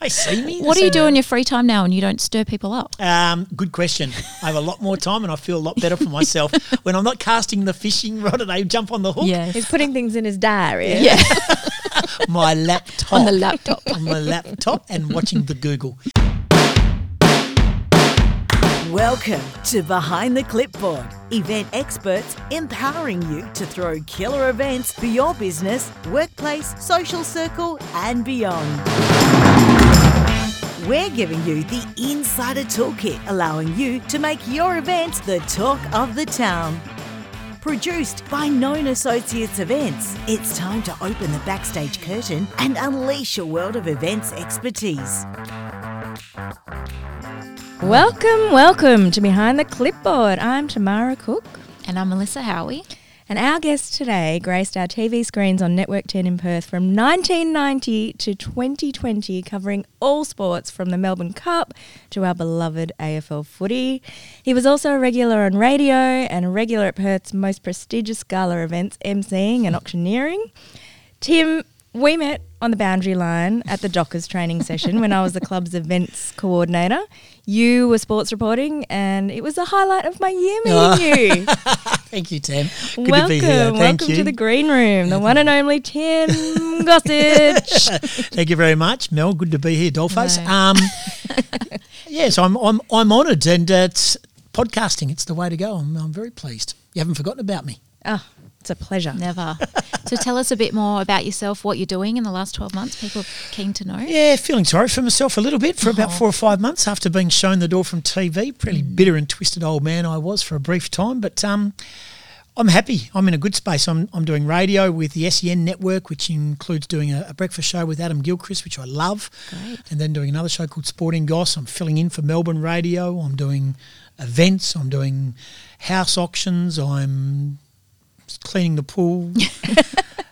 They see me. What they do you see do in your free time now and you don't stir people up? Um, good question. I have a lot more time and I feel a lot better for myself when I'm not casting the fishing rod and I jump on the hook. Yeah. He's putting things in his diary. Yeah. My laptop. On the laptop. on my laptop and watching the Google. Welcome to Behind the Clipboard, event experts empowering you to throw killer events for your business, workplace, social circle, and beyond. We're giving you the insider toolkit, allowing you to make your event the talk of the town. Produced by Known Associates Events, it's time to open the backstage curtain and unleash a world of events expertise. Welcome, welcome to Behind the Clipboard. I'm Tamara Cook, And I'm Melissa Howie. And our guest today graced our TV screens on Network 10 in Perth from 1990 to 2020, covering all sports from the Melbourne Cup to our beloved AFL footy. He was also a regular on radio and a regular at Perth's most prestigious gala events, emceeing and auctioneering. Tim, we met on the boundary line at the Dockers training session when I was the club's events coordinator. You were sports reporting, and it was the highlight of my year meeting you. Thank you, Tim. Good welcome, to be here. Thank welcome you. to the green room, the one and only Tim Gossage. Thank you very much, Mel. Good to be here, Dollface. No. Um, yes, I'm I'm I'm honoured, and uh, it's podcasting. It's the way to go. I'm, I'm very pleased. You haven't forgotten about me. oh, it's a pleasure. Never. so tell us a bit more about yourself, what you're doing in the last 12 months. People are keen to know. Yeah, feeling sorry for myself a little bit for about Oh. four or five months after being shown the door from TV. Pretty bitter and twisted old man I was for a brief time, but um, I'm happy. I'm in a good space. I'm, I'm doing radio with the SEN network, which includes doing a, a breakfast show with Adam Gilchrist, which I love, Great. and then doing another show called Sporting Goss. I'm filling in for Melbourne Radio. I'm doing events. I'm doing house auctions. I'm cleaning the pool.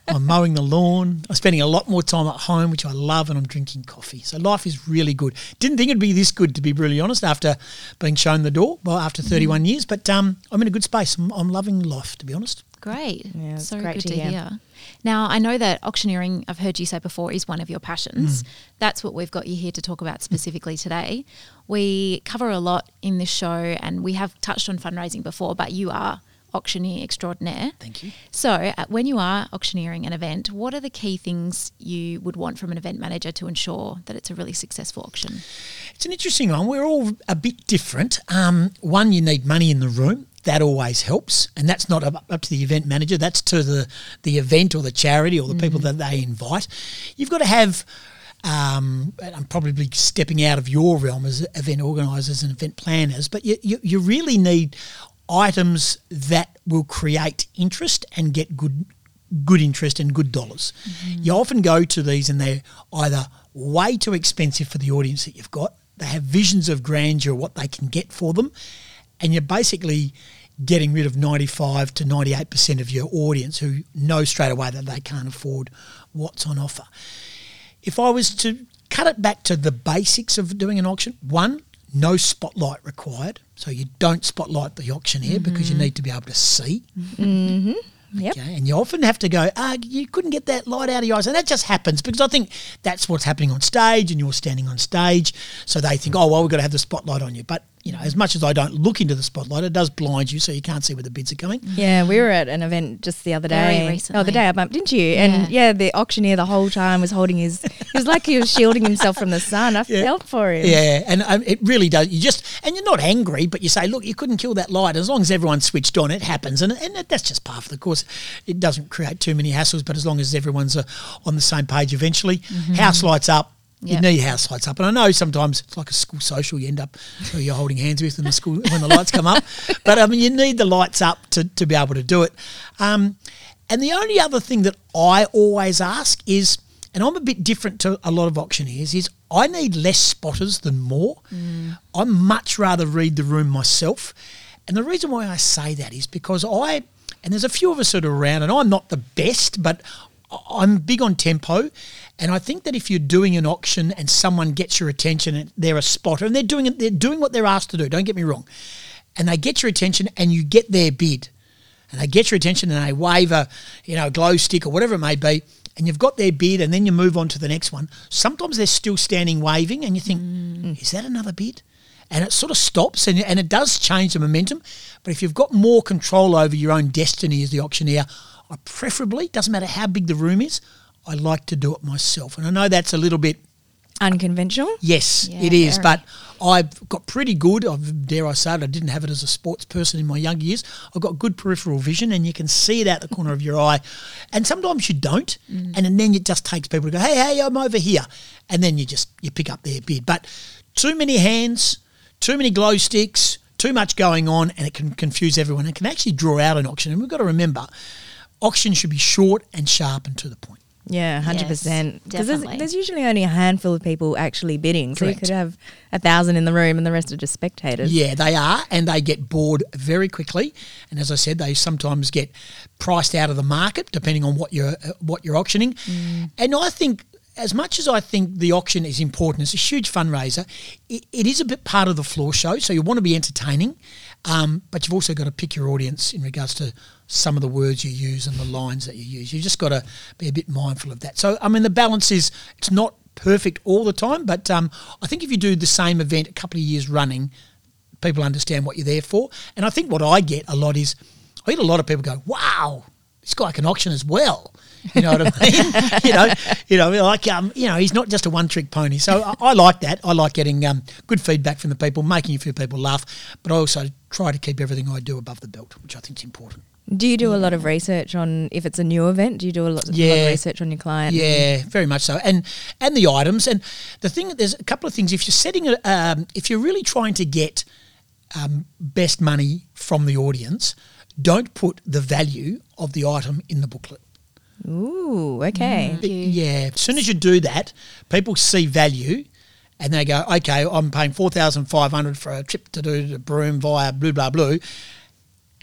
I'm mowing the lawn. I'm spending a lot more time at home, which I love, and I'm drinking coffee. So life is really good. Didn't think it'd be this good, to be really honest, after being shown the door, well, after 31 years. But um, I'm in a good space. I'm, I'm loving life, to be honest. Great. Yeah, it's so great good to to hear. hear. Now, I know that auctioneering, I've heard you say before, is one of your passions. That's what we've got you here to talk about specifically today. We cover a lot in this show and we have touched on fundraising before, but you are auctioneer extraordinaire. Thank you. So, uh, when you are auctioneering an event, what are the key things you would want from an event manager to ensure that it's a really successful auction? It's an interesting one. We're all a bit different. Um, one, you need money in the room. That always helps, and that's not up, up to the event manager. That's to the the event or the charity or the people that they invite. You've got to have. Um, I'm probably stepping out of your realm as event organisers and event planners, but you, you, you really need items that will create interest and get good good interest and good dollars. Mm-hmm. You often go to these and they're either way too expensive for the audience that you've got. They have visions of grandeur, what they can get for them, and you're basically getting rid of 95 to 98% of your audience who know straight away that they can't afford what's on offer. If I was to cut it back to the basics of doing an auction, one, no spotlight required. So you don't spotlight the auctioneer because you need to be able to see. Yep. Okay, and you often have to go, ah, you couldn't get that light out of your eyes. And that just happens because I think that's what's happening on stage and you're standing on stage. So they think, oh, well, we've got to have the spotlight on you. But, you know, as much as I don't look into the spotlight, it does blind you so you can't see where the bids are going. Yeah, we were at an event just the other Very day. recently. Oh, the day I bumped into you. And yeah, the auctioneer the whole time was holding his, it was like he was shielding himself from the sun. I Yeah. felt for him. Yeah, and um, it really does. You just and you're not angry, but you say, look, you couldn't kill that light. As long as everyone's switched on, it happens, and and that's just part of the course. It doesn't create too many hassles, but as long as everyone's uh, on the same page, eventually, house lights up. You need your house lights up, and I know sometimes it's like a school social. You end up who you're holding hands with in the school when the lights come up, but I mean you need the lights up to, to be able to do it. Um, and the only other thing that I always ask is, and I'm a bit different to a lot of auctioneers, is I need less spotters than more. I much rather read the room myself. And the reason why I say that is because I, and there's a few of us that are around, and I'm not the best, but I'm big on tempo. And I think that if you're doing an auction and someone gets your attention and they're a spotter and they're doing it, they're doing what they're asked to do, don't get me wrong, and they get your attention and you get their bid and they get your attention and they wave a you know glow stick or whatever it may be and you've got their bid and then you move on to the next one, sometimes they're still standing waving and you think, mm. is that another bid? And it sort of stops and, and it does change the momentum. But if you've got more control over your own destiny as the auctioneer, I preferably, doesn't matter how big the room is, I like to do it myself. And I know that's a little bit Unconventional. Yes, Yeah, it is. very. But I've got pretty good. I've, dare I say it? I didn't have it as a sports person in my young years. I've got good peripheral vision, and you can see it out the corner of your eye. And sometimes you don't, Mm. and then it just takes people to go, "Hey, hey, I'm over here," and then you just you pick up their bid. But too many hands, too many glow sticks, too much going on, and it can confuse everyone. It can actually draw out an auction. And we've got to remember, auction should be short and sharp and to the point. Yeah, hundred percent. Because there's, usually only a handful of people actually bidding, so Correct. you could have a thousand in the room and the rest are just spectators. Yeah, they are, and they get bored very quickly. And as I said, they sometimes get priced out of the market depending on what you're uh, what you're auctioning. And I think, as much as I think the auction is important, it's a huge fundraiser. It, it is a bit part of the floor show, so you want to be entertaining, um, but you've also got to pick your audience in regards to some of the words you use and the lines that you use. You've just got to be a bit mindful of that. So, I mean, the balance is it's not perfect all the time, but um, I think if you do the same event a couple of years running, people understand what you're there for. And I think what I get a lot is I get a lot of people go, "Wow, this guy can auction as well." You know what I mean? you know, you know, like um, you know, he's not just a one-trick pony. So I, I like that. I like getting um, good feedback from the people, making a few people laugh. But I also try to keep everything I do above the belt, which I think is important. Do you do a lot of research on if it's a new event? Do you do a lot, a lot of research on your client? Yeah, very much so, and and the items and the thing. There's a couple of things. If you're setting it, um, if you're really trying to get um, best money from the audience, don't put the value of the item in the booklet. Ooh, okay. Thank you. Yeah, as soon as you do that, people see value, and they go, "Okay, I'm paying four thousand five hundred for a trip to do the Broome via blue blah blue,"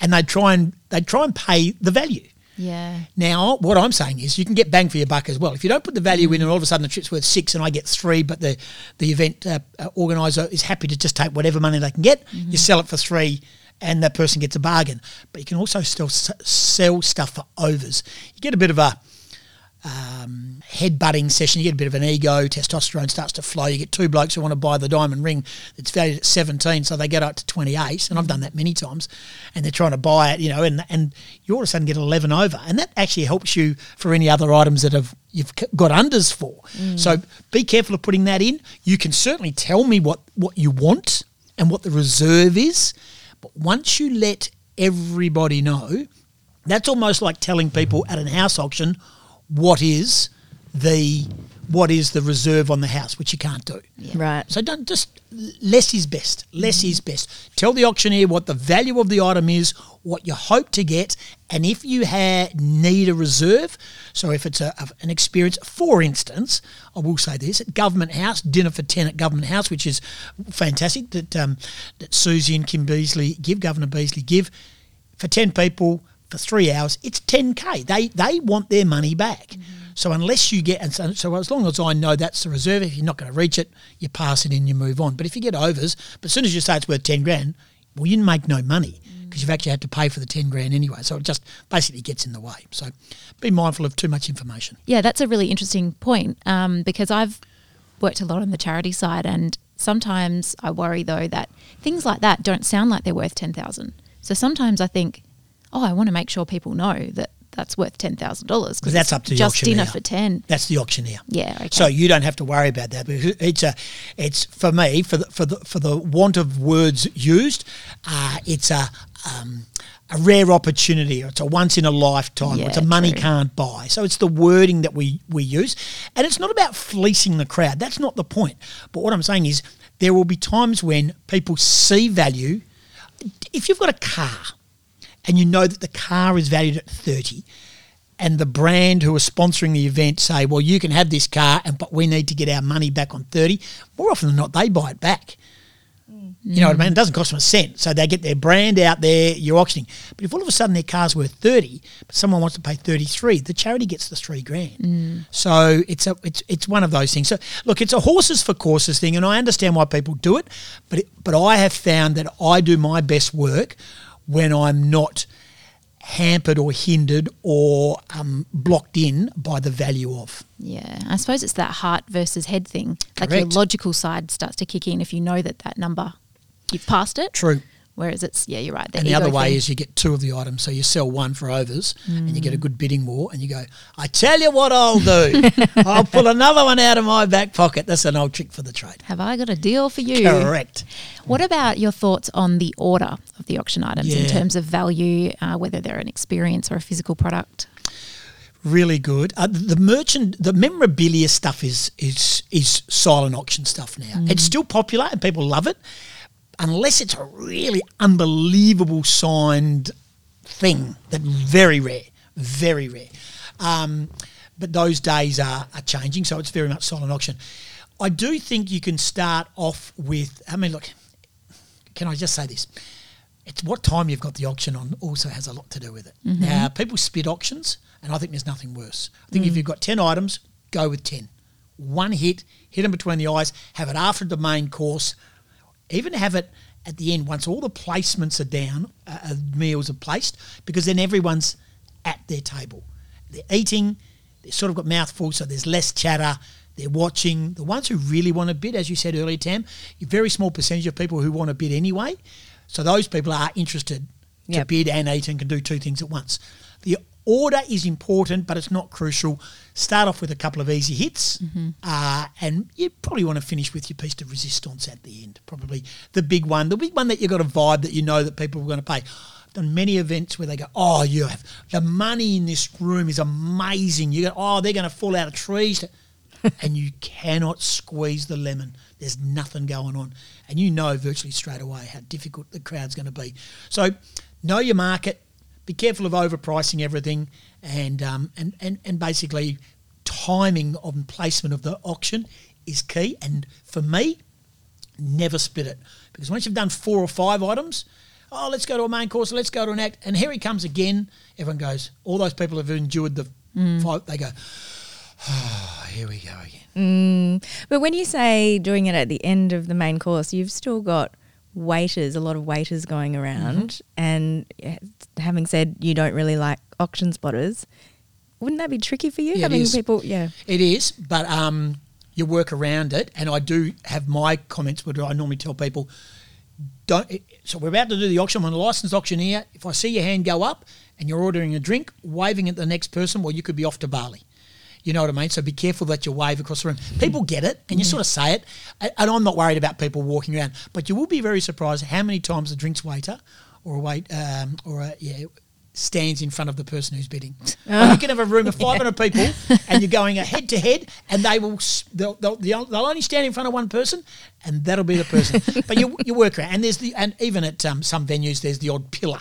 and they try and they try and pay the value. Yeah. Now, what I'm saying is you can get bang for your buck as well. If you don't put the value in and all of a sudden the trip's worth six and I get three, but the, the event uh, uh, organiser is happy to just take whatever money they can get, you sell it for three and that person gets a bargain. But you can also still s- sell stuff for overs. You get a bit of a um, head butting session, you get a bit of an ego, testosterone starts to flow. You get two blokes who want to buy the diamond ring that's valued at 17, so they get up to 28, and I've done that many times, and they're trying to buy it, you know, and, and you all of a sudden get 11 over, and that actually helps you for any other items that have you've got unders for. So be careful of putting that in. You can certainly tell me what, what you want and what the reserve is, but once you let everybody know, that's almost like telling people at an house auction what is the what is the reserve on the house, which you can't do. Right. So don't just less is best. Less is best. Tell the auctioneer what the value of the item is, what you hope to get, and if you ha- need a reserve. So if it's a, a- an experience, for instance, I will say this: at Government House, dinner for ten at Government House, which is fantastic. That um, that Susie and Kim Beazley give Governor Beazley give for ten people for three hours. It's ten k. They they want their money back. So unless you get and so, so as long as I know that's the reserve, if you're not going to reach it, you pass it in, you move on. But if you get overs, but as soon as you say it's worth ten grand, well, you make no money because you've actually had to pay for the ten grand anyway. So it just basically gets in the way. So be mindful of too much information. Yeah, that's a really interesting point um, because I've worked a lot on the charity side, and sometimes I worry though that things like that don't sound like they're worth ten thousand. So sometimes I think, oh, I want to make sure people know that that's worth ten thousand dollars because that's up to the just dinner for ten. That's the auctioneer. Yeah, okay. So you don't have to worry about that because it's a, it's for me for the for the for the want of words used, uh, it's a um, a rare opportunity. Or it's a once in a lifetime. or it's a money true. can't buy. So it's the wording that we we use, and it's not about fleecing the crowd. That's not the point. But what I'm saying is there will be times when people see value. If you've got a car and you know that the car is valued at 30 and the brand who are sponsoring the event say, well, you can have this car, and but we need to get our money back on 30, more often than not, they buy it back. Mm. You know what I mean? Mm. It doesn't cost them a cent. So they get their brand out there, you're auctioning. But if all of a sudden their car's worth 30, but someone wants to pay 33, the charity gets the three grand. Mm. So it's a it's it's one of those things. So look, it's a horses for courses thing, and I understand why people do it, but it, but I have found that I do my best work when I'm not hampered or hindered or um, blocked in by the value of. Yeah, I suppose it's that heart versus head thing. Correct. Like your logical side starts to kick in if you know that that number you've passed it. True. Whereas it's yeah, you're right. and the other way thing. is you get two of the items. So you sell one for overs and you get Mm. a good bidding war and you go, I tell you what I'll do. I'll pull another one out of my back pocket. That's an old trick for the trade. have I got a deal for you? Correct. What about your thoughts on the order of the auction items in terms of value, uh, whether they're an experience or a physical product? Really good. Uh, the merchant, the memorabilia stuff is is is silent auction stuff now. It's still popular and people love it, unless it's a really unbelievable signed thing that very rare, very rare. Um, but those days are, are changing, so it's very much silent auction. I do think you can start off with. I mean, look, can I just say this? It's what time you've got the auction on also has a lot to do with it. Now, people spit auctions, and I think there's nothing worse. I think if you've got 10 items, go with 10. One hit, hit them between the eyes, have it after the main course, even have it at the end once all the placements are down, uh, uh, meals are placed, because then everyone's at their table. They're eating, they've sort of got mouthfuls, so there's less chatter. They're watching. The ones who really want to bid, as you said earlier, Tam, a very small percentage of people who want to bid anyway. So those people are interested to bid and eat and can do two things at once. The order is important, but it's not crucial. Start off with a couple of easy hits, uh, and you probably want to finish with your piece de resistance at the end. Probably the big one, the big one that you've got a vibe that you know that people are going to pay. I've done many events where they go, "Oh, you have the money in this room is amazing." You go, "Oh, they're going to fall out of trees." and you cannot squeeze the lemon. There's nothing going on. And you know virtually straight away how difficult the crowd's going to be. So know your market, be careful of overpricing everything, and, um, and, and, and basically timing of placement of the auction is key. And for me, never split it. Because once you've done four or five items, oh, let's go to a main course, let's go to an act, and here he comes again. Everyone goes, all those people have endured the five, they go, oh, here we go again. But when you say doing it at the end of the main course, you've still got waiters, a lot of waiters going around. Mm-hmm. And having said you don't really like auction spotters, wouldn't that be tricky for you? Yeah, having people, yeah. It is, but um, you work around it, and I do have my comments. But I normally tell people, don't. So we're about to do the auction. I'm a licensed auctioneer. If I see your hand go up and you're ordering a drink, waving at the next person, well, you could be off to Bali. You know what I mean? So be careful that you wave across the room. People get it, and you sort of say it. And I'm not worried about people walking around, but you will be very surprised how many times the drinks waiter or a wait um, or a yeah stands in front of the person who's bidding. Like you can have a room of 500 people, and you're going head to head, and they will they'll, they'll, they'll only stand in front of one person, and that'll be the person. but you you work around, and there's the and even at um, some venues there's the odd pillar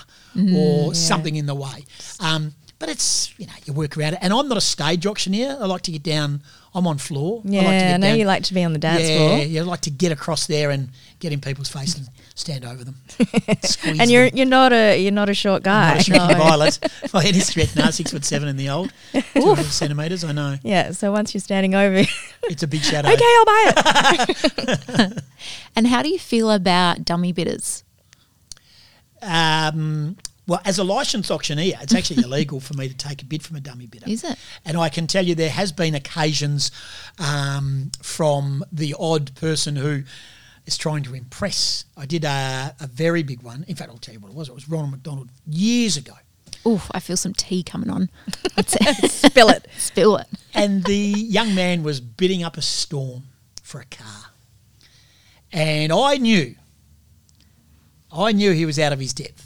or something in the way. Um, but it's you know you work around it, and I'm not a stage auctioneer. I like to get down. I'm on floor. Yeah, I, like to I, know down- you like to be on the dance yeah, floor. yeah, I like to get across there and get in people's face and stand over them. Squeeze And you're them. you're not a you're not a short guy. Not a shrinking violet. By any stretch, no, six foot seven in the old, two hundred centimetres. I know Yeah, so once you're standing over, okay, it's a big shadow. Okay, I'll buy it. And how do you feel about dummy bidders? Um, well, as a licensed auctioneer, it's actually illegal for me to take a bid from a dummy bidder. Is it? And I can tell you there has been occasions um, from the odd person who is trying to impress. I did a, a very big one. In fact, I'll tell you what it was. It was Ronald McDonald years ago. Oof, I feel some tea coming on. Spill it. Spill it. and the young man was bidding up a storm for a car. And I knew, I knew he was out of his depth.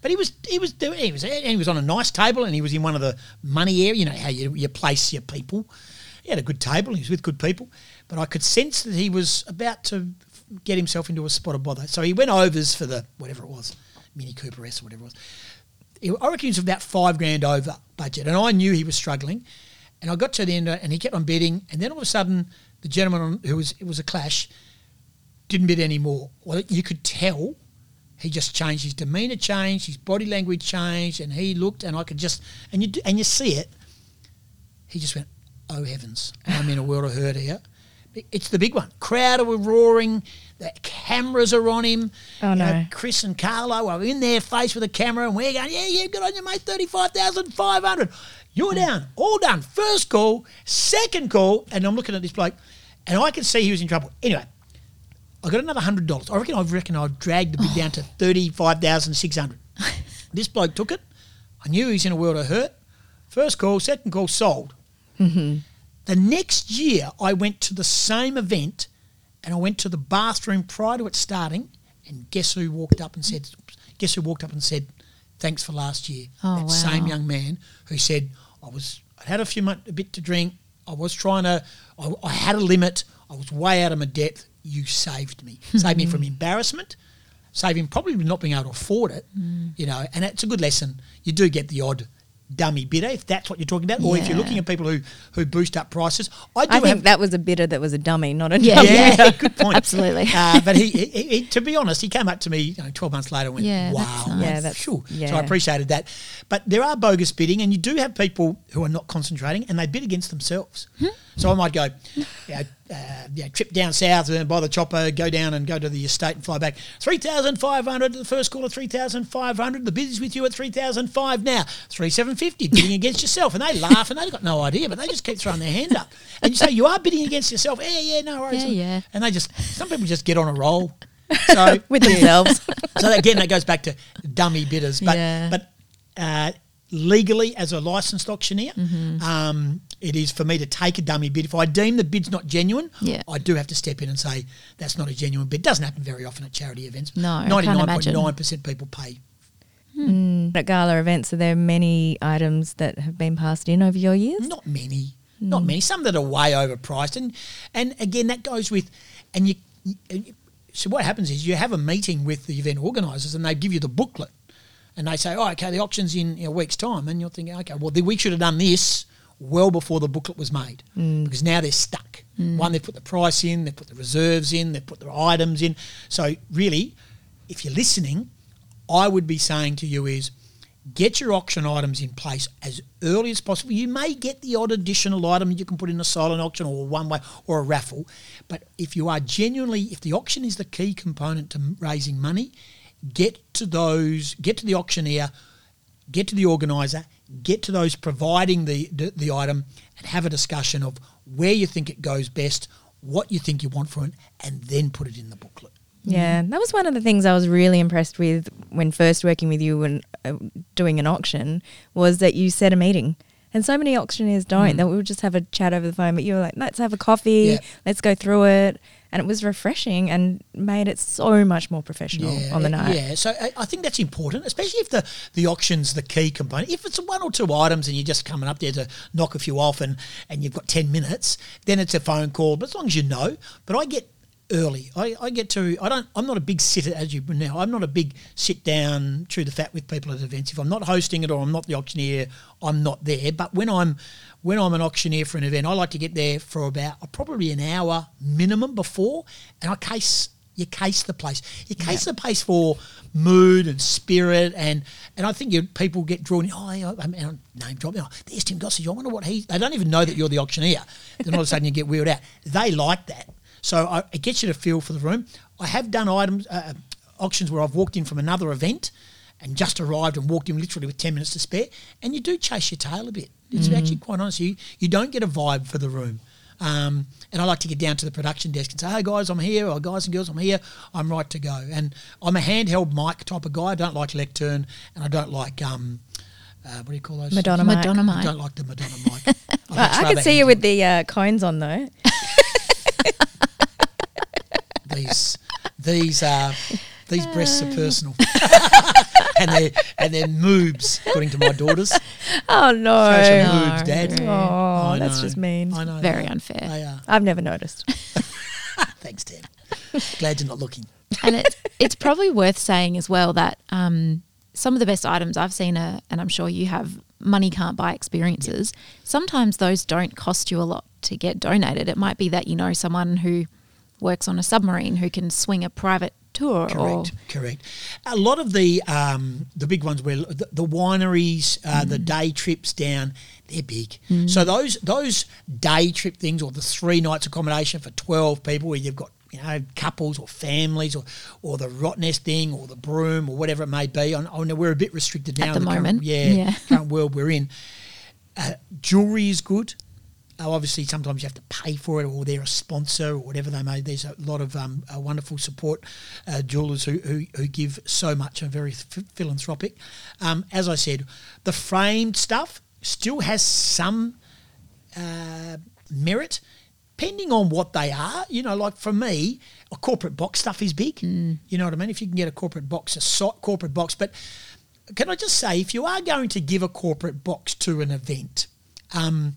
But he was, he was doing, he was, and he was on a nice table, and he was in one of the money area. You know how you, you place your people. He had a good table. He was with good people, but I could sense that he was about to get himself into a spot of bother. So he went overs for the whatever it was, Mini Cooper S or whatever it was. I reckon he was about five grand over budget, and I knew he was struggling. And I got to the end, and he kept on bidding, and then all of a sudden, the gentleman who was it was a clash didn't bid anymore. Well, you could tell he just changed his demeanour, changed his body language, changed, and he looked, and I could just and you do, and you see it. He just went, "Oh heavens, I'm in a world of hurt here." It's the big one. Crowd were roaring. The cameras are on him. Oh, You know, no. Chris and Carlo are in their face with a camera, and we're going, yeah, yeah, good on you, mate, 35,500. You're mm. down, all done. First call, second call, and I'm looking at this bloke, and I can see he was in trouble. Anyway, I got another hundred dollars. I reckon I reckon I dragged the bid down to oh. thirty five thousand six hundred. this bloke took it. I knew he was in a world of hurt. First call, second call, sold. Mm-hmm. The next year, I went to the same event, and I went to the bathroom prior to it starting, and guess who walked up and said, "Guess who walked up and said, thanks for last year." Oh, that wow. same young man who said, "I was, I had a few a bit to drink. I was trying to, I, I had a limit. I was way out of my depth. You saved me, saved me from embarrassment." saving probably not being able to afford it, Mm. you know, and it's a good lesson. You do get the odd dummy bidder if that's what you're talking about, or if you're looking at people who, who boost up prices. I do I think that was a bidder that was a dummy, not a Yeah. dummy. yeah, good point. Absolutely. Uh, but he, he, he, to be honest, he came up to me you know, 12 months later and went, Yeah, wow. that's nice. Yeah, that's, that's- phew. So. I appreciated that. But there are bogus bidding, and you do have people who are not concentrating and they bid against themselves. Hmm? So I might go, you know, uh, know, trip down south and buy the chopper, go down and go to the estate and fly back. 3,500, the first call at 3,500. The bid is with you at 3,005 now. 3,750, bidding against yourself. And they laugh and they've got no idea, but they just keep throwing their hand up. And you say, you are bidding against yourself. Yeah, yeah, no worries. Yeah, yeah. And they just, some people just get on a roll. So With themselves. so again, that goes back to dummy bidders. But Yeah. but uh, legally, as a licensed auctioneer, Mm-hmm. um, it is for me to take a dummy bid. If I deem the bid's not genuine, Yeah. I do have to step in and say that's not a genuine bid. Doesn't happen very often at charity events. No, I can't ninety nine point imagine. nine percent people pay. At gala events, are there many items that have been passed in over your years? Not many, not many. Some that are way overpriced, and and again that goes with, and you. you so what happens is you have a meeting with the event organisers, and they give you the booklet, and they say, "Oh, okay, the auction's in a week's time," and you're thinking, "Okay, well, we should have done this well before the booklet was made, mm. because now they're stuck. Mm. One, they've put the price in, they've put the reserves in, they've put the items in. So really, if you're listening, I would be saying to you is get your auction items in place as early as possible. You may get the odd additional item you can put in a silent auction or a one way or a raffle, but if you are genuinely, if the auction is the key component to raising money, get to those, get to the auctioneer, get to the organizer, get to those providing the, the, the item, and have a discussion of where you think it goes best, what you think you want for it, and then put it in the booklet. Yeah, that was one of the things I was really impressed with when first working with you and uh, doing an auction was that you set a meeting. And so many auctioneers don't. Mm. That we would just have a chat over the phone, but you were like, let's have a coffee, Yeah. let's go through it. And it was refreshing and made it so much more professional on the night. Yeah, so I, I think that's important, especially if the, the auction's the key component. If it's one or two items and you're just coming up there to knock a few off and, and you've got 10 minutes, then it's a phone call, but as long as you know. But I get early. I, I get to, I don't, I'm not a big sitter as you now. I'm not a big sit down, chew the fat with people at events. If I'm not hosting it or I'm not the auctioneer, I'm not there. But when I'm, when I'm an auctioneer for an event, I like to get there for about uh, probably an hour minimum before, and I case you case the place. You case the place for mood and spirit, and and I think you, people get drawn. in, Oh, yeah, I I'm name dropping. Oh, there's Tim Gossage. I wonder what he. They don't even know that you're the auctioneer. Then all of a sudden you get wheeled out. They like that, so I, it gets you to feel for the room. I have done items uh, auctions where I've walked in from another event. And just arrived and walked in literally with ten minutes to spare, and you do chase your tail a bit. It's actually quite honest. You you don't get a vibe for the room. Um, and I like to get down to the production desk and say, hey guys, I'm here, or guys and girls, I'm here, I'm right to go. And I'm a handheld mic type of guy. I don't like lectern and I don't like, um, uh, what do you call those? Madonna mic. Madonna I don't like the Madonna mic. I'd I, much could see you with the uh, cones on though. these, these, uh, these breasts are personal. and they're, and they're moobs, according to my daughters. Oh no. No. moobs, Dad. Oh, I that's know. just mean. I know. Very unfair. They are. I've never noticed. Thanks, Dad. Glad you're not looking. and it's it's probably worth saying as well that um, some of the best items I've seen are, and I'm sure you have, money can't buy experiences. Sometimes those don't cost you a lot to get donated. It might be that you know someone who works on a submarine who can swing a private tour or Correct, correct. A lot of the um, the big ones where the, the wineries, uh, the day trips down, they're big. So those those day trip things or the three nights accommodation for twelve people where you've got you know, couples or families or, or the Rottnest thing or the Broome or whatever it may be. I, I know we're a bit restricted now At the current- moment, yeah, yeah. current world we're in. Uh, jewelry is good. Obviously, sometimes you have to pay for it, or they're a sponsor, or whatever they may. There's a lot of um, uh, wonderful support uh, jewelers who, who, who give so much and very ph- philanthropic. Um, as I said, the framed stuff still has some uh, merit, depending on what they are. You know, like for me, a corporate box stuff is big. You know what I mean? If you can get a corporate box, a so- corporate box. But can I just say, if you are going to give a corporate box to an event, um,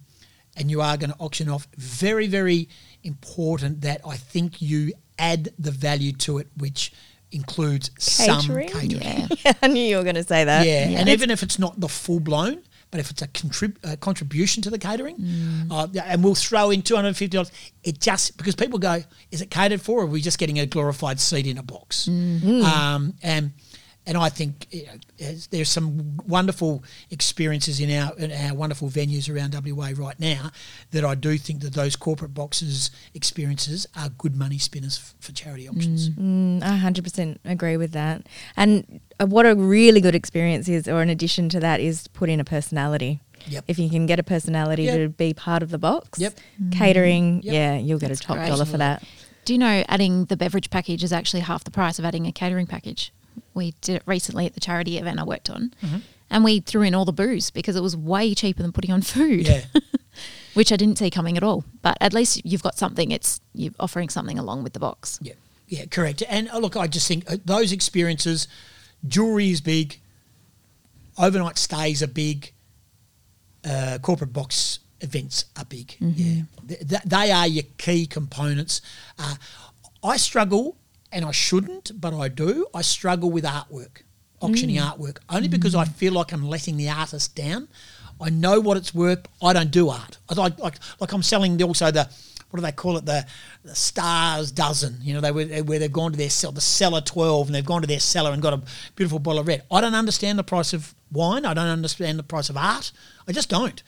and you are going to auction off, very, very important that I think you add the value to it, which includes Catering? some catering. Yeah. I knew you were going to say that. Yeah, Yeah. and even if it's not the full blown, but if it's a contrib- uh, contribution to the catering, uh, and we'll throw in two hundred and fifty dollars. It just because people go, is it catered for, or are we just getting a glorified seat in a box? Um, and and I think you know, there's- there's some wonderful experiences in our in our wonderful venues around WA right now that I do think that those corporate boxes experiences are good money spinners f- for charity auctions. Mm, I 100% agree with that. And uh, what a really good experience is, or in addition to that, is put in a personality. Yep. If you can get a personality Yep. to be part of the box, Yep. catering, Yep. yeah, you'll get That's a top great. dollar for that. Do you know adding the beverage package is actually half the price of adding a catering package? We did it recently at the charity event I worked on. Mm-hmm. And we threw in all the booze because it was way cheaper than putting on food. Yeah. which I didn't see coming at all. But at least you've got something. It's you're offering something along with the box. Yeah, yeah, correct. And uh, look, I just think uh, those experiences, jewelry is big, overnight stays are big, uh, corporate box events are big. Yeah, Th- th- they are your key components. Uh, I struggle, and I shouldn't, but I do. I struggle with artwork, auctioning mm. artwork, only because I feel like I'm letting the artist down. I know what it's worth. I don't do art. I like like like I'm selling the, also the what do they call it the, the stars dozen. You know they were where they've gone to their cell the cellar twelve and they've gone to their cellar and got a beautiful bottle of red. I don't understand the price of wine. I don't understand the price of art. I just don't.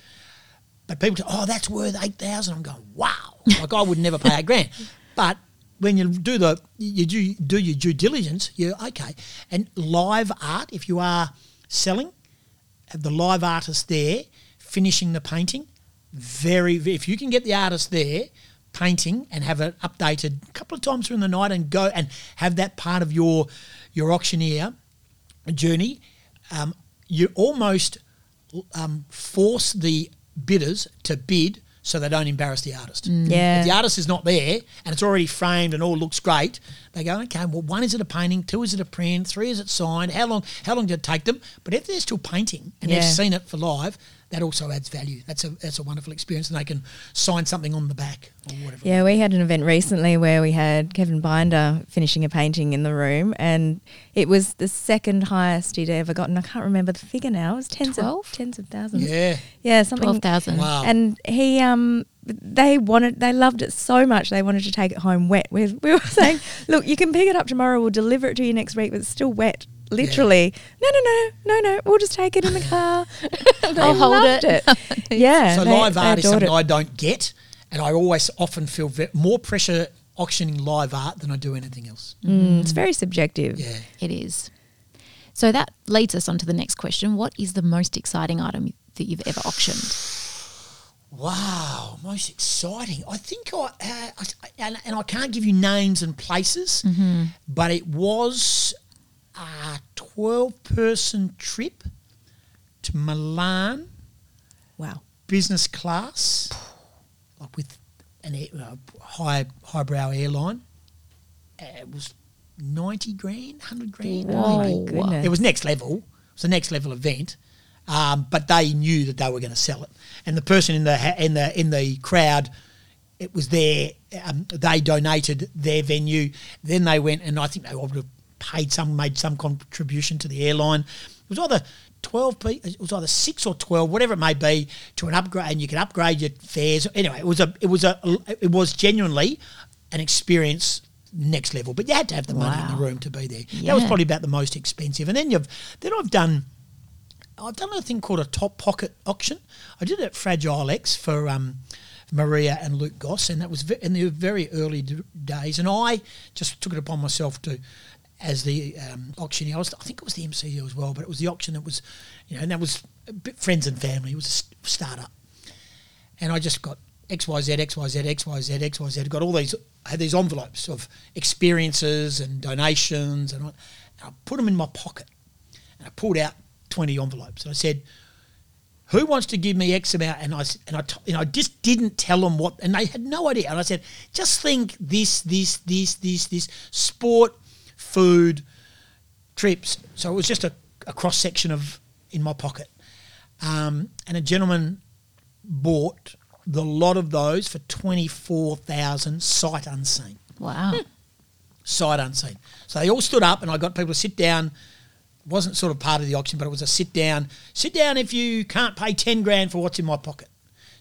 But people say, oh, that's worth eight thousand. I'm going, wow. Like I would never pay a grand. But when you do the you do, do your due diligence, you're okay. And live art, if you are selling, have the live artist there finishing the painting. Very, if you can get the artist there painting and have it updated a couple of times during the night and go and have that part of your your auctioneer journey, um, you almost um, force the bidders to bid so they don't embarrass the artist. Mm. Yeah. If the artist is not there and it's already framed and all looks great, they go, okay, well, one is it a painting, two is it a print, three is it signed? How long? How long did it take them? But if they're still painting and Yeah. they've seen it for live, that also adds value. That's a that's a wonderful experience, and they can sign something on the back or whatever. Yeah, we had an event recently where we had Kevin Binder finishing a painting in the room, and it was the second highest he'd ever gotten. I can't remember the figure now. It was tens Twelve? of tens of thousands. Yeah. yeah, something. Twelve thousand. Wow. And he, um, they wanted, they loved it so much they wanted to take it home wet. We, we were saying, look, you can pick it up tomorrow. We'll deliver it to you next week, but it's still wet. Literally, no, no, no, no, no. We'll just take it in the car. They I'll hold loved it. yeah. So they- live art is something it. I don't get, and I always often feel ve- more pressure auctioning live art than I do anything else. Mm, it's very subjective. Yeah. It is. So that leads us on to the next question. What is the most exciting item that you've ever auctioned? Wow, most exciting. I think I, uh, I and, and I can't give you names and places, but it was a twelve-person trip to Milan, Wow. business class, like with an air, uh, high highbrow airline. Uh, it was ninety grand, hundred grand. Oh my maybe. goodness. It was next level. It was a next level event, um, but they knew that they were going to sell it. And the person in the ha- in the in the crowd, it was their. Um, they donated their venue. Then they went, and I think they would have paid some, made some contribution to the airline. It was either twelve. It was either six or twelve, whatever it may be, to an upgrade, and you could upgrade your fares. Anyway, it was a. It was a. It was genuinely an experience next level. But you had to have the money in the room to be there. That was probably about the most expensive. And then you've then I've done I've done a thing called a top pocket auction. I did it at Fragile X for um, Maria and Luke Goss, and that was in the very early d- days. And I just took it upon myself to, as the um, auctioneer, I, was, I think it was the MCU as well, but it was the auction that was, you know, and that was friends and family. It was a s- startup, and I just got X Y Z X Y Z X Y Z X Y Z. Got all these I had these envelopes of experiences and donations, and I, and I put them in my pocket, and I pulled out twenty envelopes, and I said who wants to give me X amount? And I and I t- know, I just didn't tell them what, and they had no idea. And I said, just think this, this, this, this, this, sport, food, trips. So it was just a, a cross section of in my pocket. Um, and a gentleman bought the lot of those for twenty four thousand sight unseen Wow. sight unseen. So they all stood up, and I got people to sit down. wasn't sort of part of the auction, but it was a sit down. Sit down if you can't pay ten grand for what's in my pocket.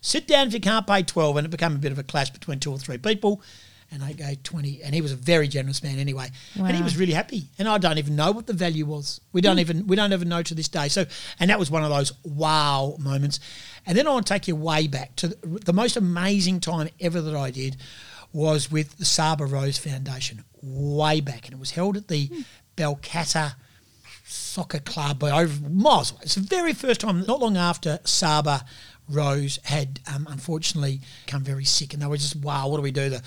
Sit down if you can't pay twelve, and it became a bit of a clash between two or three people. And I gave twenty, and he was a very generous man anyway, and he was really happy. And I don't even know what the value was. We don't even we don't even know to this day. So, and that was one of those wow moments. And then I want to take you way back to the, the most amazing time ever that I did was with the Saba Rose Foundation way back, and it was held at the Balcatta Soccer Club by over miles away. It's the very first time, not long after Saba Rose had um, unfortunately become very sick, and they were just, wow, what do we do? The,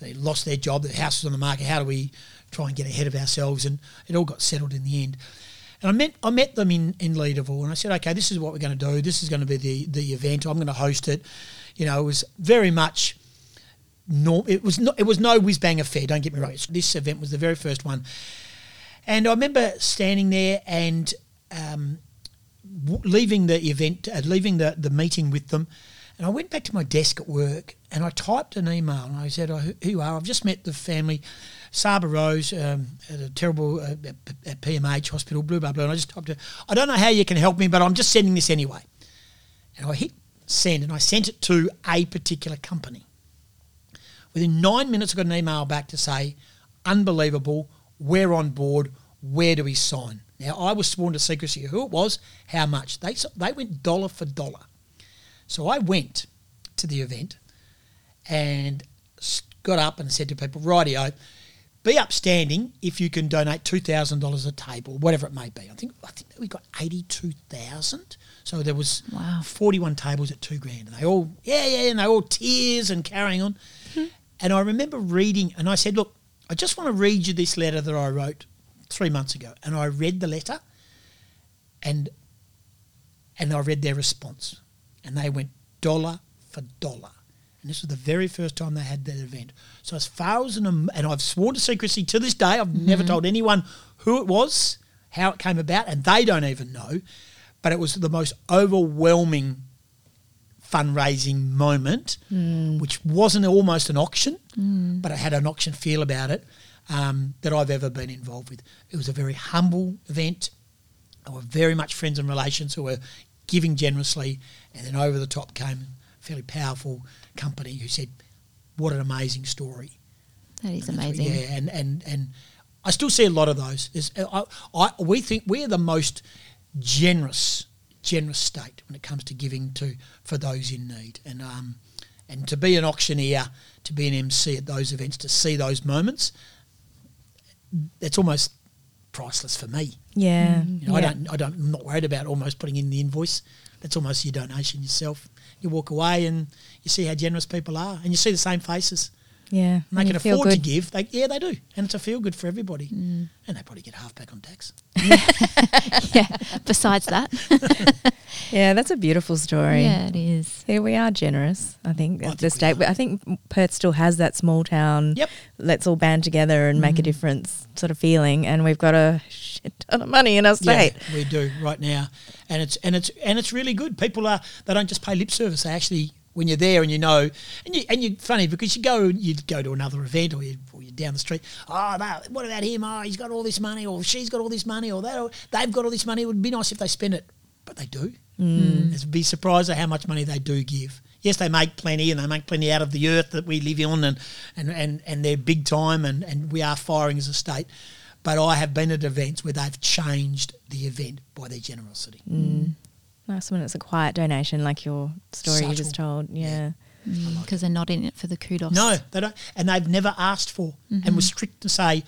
they lost their job, the house was on the market. How do we try and get ahead of ourselves? And it all got settled in the end. And I met I met them in, in Leederville, and I said, okay, this is what we're going to do. This is going to be the the event. I'm going to host it. You know, it was very much no, it was no, it was no whiz bang affair. Don't get me wrong. This event was the very first one, and I remember standing there and um, w- leaving the event, uh, leaving the the meeting with them, and I went back to my desk at work and I typed an email and I said, oh, "Who are? I've just met the family, Saba Rose, um, at a terrible uh, at PMH hospital, blah blah blah." And I just typed, it, "I don't know how you can help me, but I'm just sending this anyway." And I hit send and I sent it to a particular company. Within nine minutes, I got an email back to say, unbelievable, we're on board, where do we sign? Now, I was sworn to secrecy who it was, how much. They, they went dollar for dollar. So I went to the event and got up and said to people, rightio, be upstanding if you can donate $2,000 a table, whatever it may be. I think I think we got 82,000. So there was Wow. 41 tables at two grand. And they all, yeah, yeah, and they all tears and carrying on. Hmm. And I remember reading, and I said, look, I just want to read you this letter that I wrote three months ago. And I read the letter and and I read their response. And they went dollar for dollar. And this was the very first time they had that event. So as far as an and I've sworn to secrecy to this day, I've never mm-hmm. told anyone who it was, how it came about, and they don't even know. But it was the most overwhelming fundraising moment, mm. which wasn't almost an auction, mm. but it had an auction feel about it um, that I've ever been involved with. It was a very humble event. They were very much friends and relations who were giving generously, and then over the top came a fairly powerful company who said, "What an amazing story!" That is amazing. Yeah, and and and I still see a lot of those. There's, I, I, we think we're the most generous generous state when it comes to giving to for those in need, and um, and to be an auctioneer, to be an MC at those events, to see those moments, that's almost priceless for me. Yeah. Mm. You know, I don't, I don't, I'm not worried about almost putting in the invoice. That's almost your donation yourself. You walk away and you see how generous people are, and you see the same faces. Yeah. And they can afford to give. They, yeah, they do, and it's a feel good for everybody. Mm. And they probably get half back on tax. yeah. Besides that, Yeah, that's a beautiful story. yeah, it is. Yeah, we are generous. I think I the think we state. are. But I think Perth still has that small town. Yep. Let's all band together and make a mm. difference sort of feeling, and we've got a shit ton of money in our state. Yeah, we do right now, and it's and it's and it's really good. People are they don't just pay lip service. They actually when you're there and you know, and you and you're funny because you go you'd go to another event or you or you're down the street. Oh, that, what about him? Oh, he's got all this money, or she's got all this money, or that they've got all this money. It would be nice if they spend it, but they do. Mm. It's be surprised at how much money they do give. Yes, they make plenty, and they make plenty out of the earth that we live on, and and and, and they're big time, and, and we are firing as a state. But I have been at events where they've changed the event by their generosity. Nice when it's a quiet donation, like your story you just told. Yeah. because mm. mm. they're not in it for the kudos. No, they don't, and they've never asked for, and was mm-hmm. strict to say,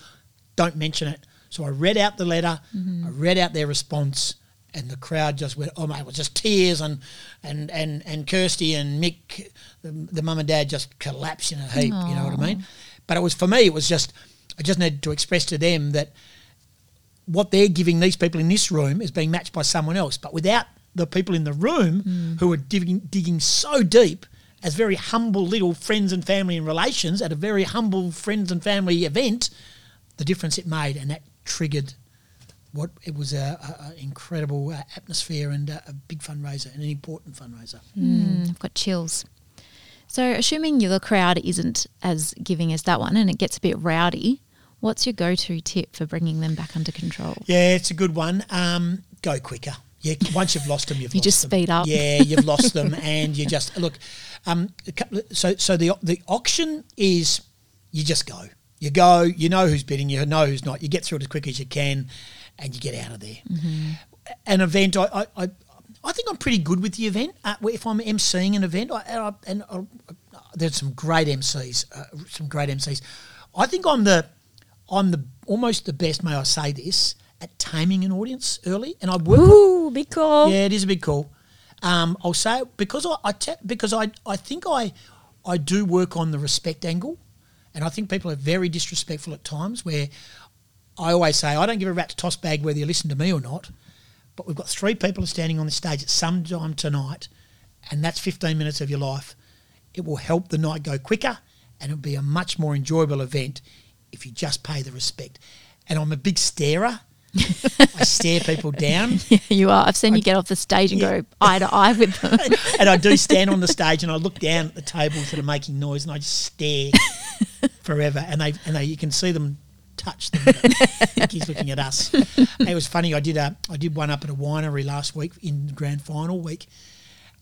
don't mention it. So I read out the letter, mm-hmm. I read out their response, and the crowd just went, oh mate, it was just tears, and and and and Kirsty and Mick, the, the mum and dad just collapsed in a heap. You know what I mean? But it was for me, it was just I just needed to express to them that what they're giving these people in this room is being matched by someone else. But without the people in the room who are digging, digging so deep as very humble little friends and family and relations at a very humble friends and family event, the difference it made and that triggered what it was a, a, a incredible uh, atmosphere and a, a big fundraiser and an important fundraiser. Mm, I've got chills. So, assuming your crowd isn't as giving as that one and it gets a bit rowdy, what's your go to tip for bringing them back under control? Yeah, it's a good one. Um, go quicker. Yeah, once you've lost them, you've You just them. speed up. Yeah, you've lost them, and you just look. Um, a couple of- so so the the auction is you just go. You go. You know who's bidding. You know who's not. You get through it as quick as you can, and you get out of there. An event, I, I, I, I think I'm pretty good with the event. Uh, if I'm emceeing an event, I, and, I, and I, there's some great MCs, uh, some great MCs. I think I'm the, I'm the almost the best. May I say this at taming an audience early, and I work. Ooh, big call. Yeah, it is a big call. Um, I'll say it because I, I te- because I, I think I I do work on the respect angle, and I think people are very disrespectful at times. Where I always say I don't give a rat's toss bag whether you listen to me or not, but we've got three people standing on the stage at some time tonight, and that's fifteen minutes of your life. It will help the night go quicker, and it'll be a much more enjoyable event if you just pay the respect. And I'm a big starer. I stare people down. you are. I've seen you get off the stage and Yeah. go eye to eye with them. and I do stand on the stage and I look down at the tables that are making noise and I just stare forever. And they and they you can see them touch them. he's looking at us. It was funny. I did a I did one up at a winery last week in the grand final week,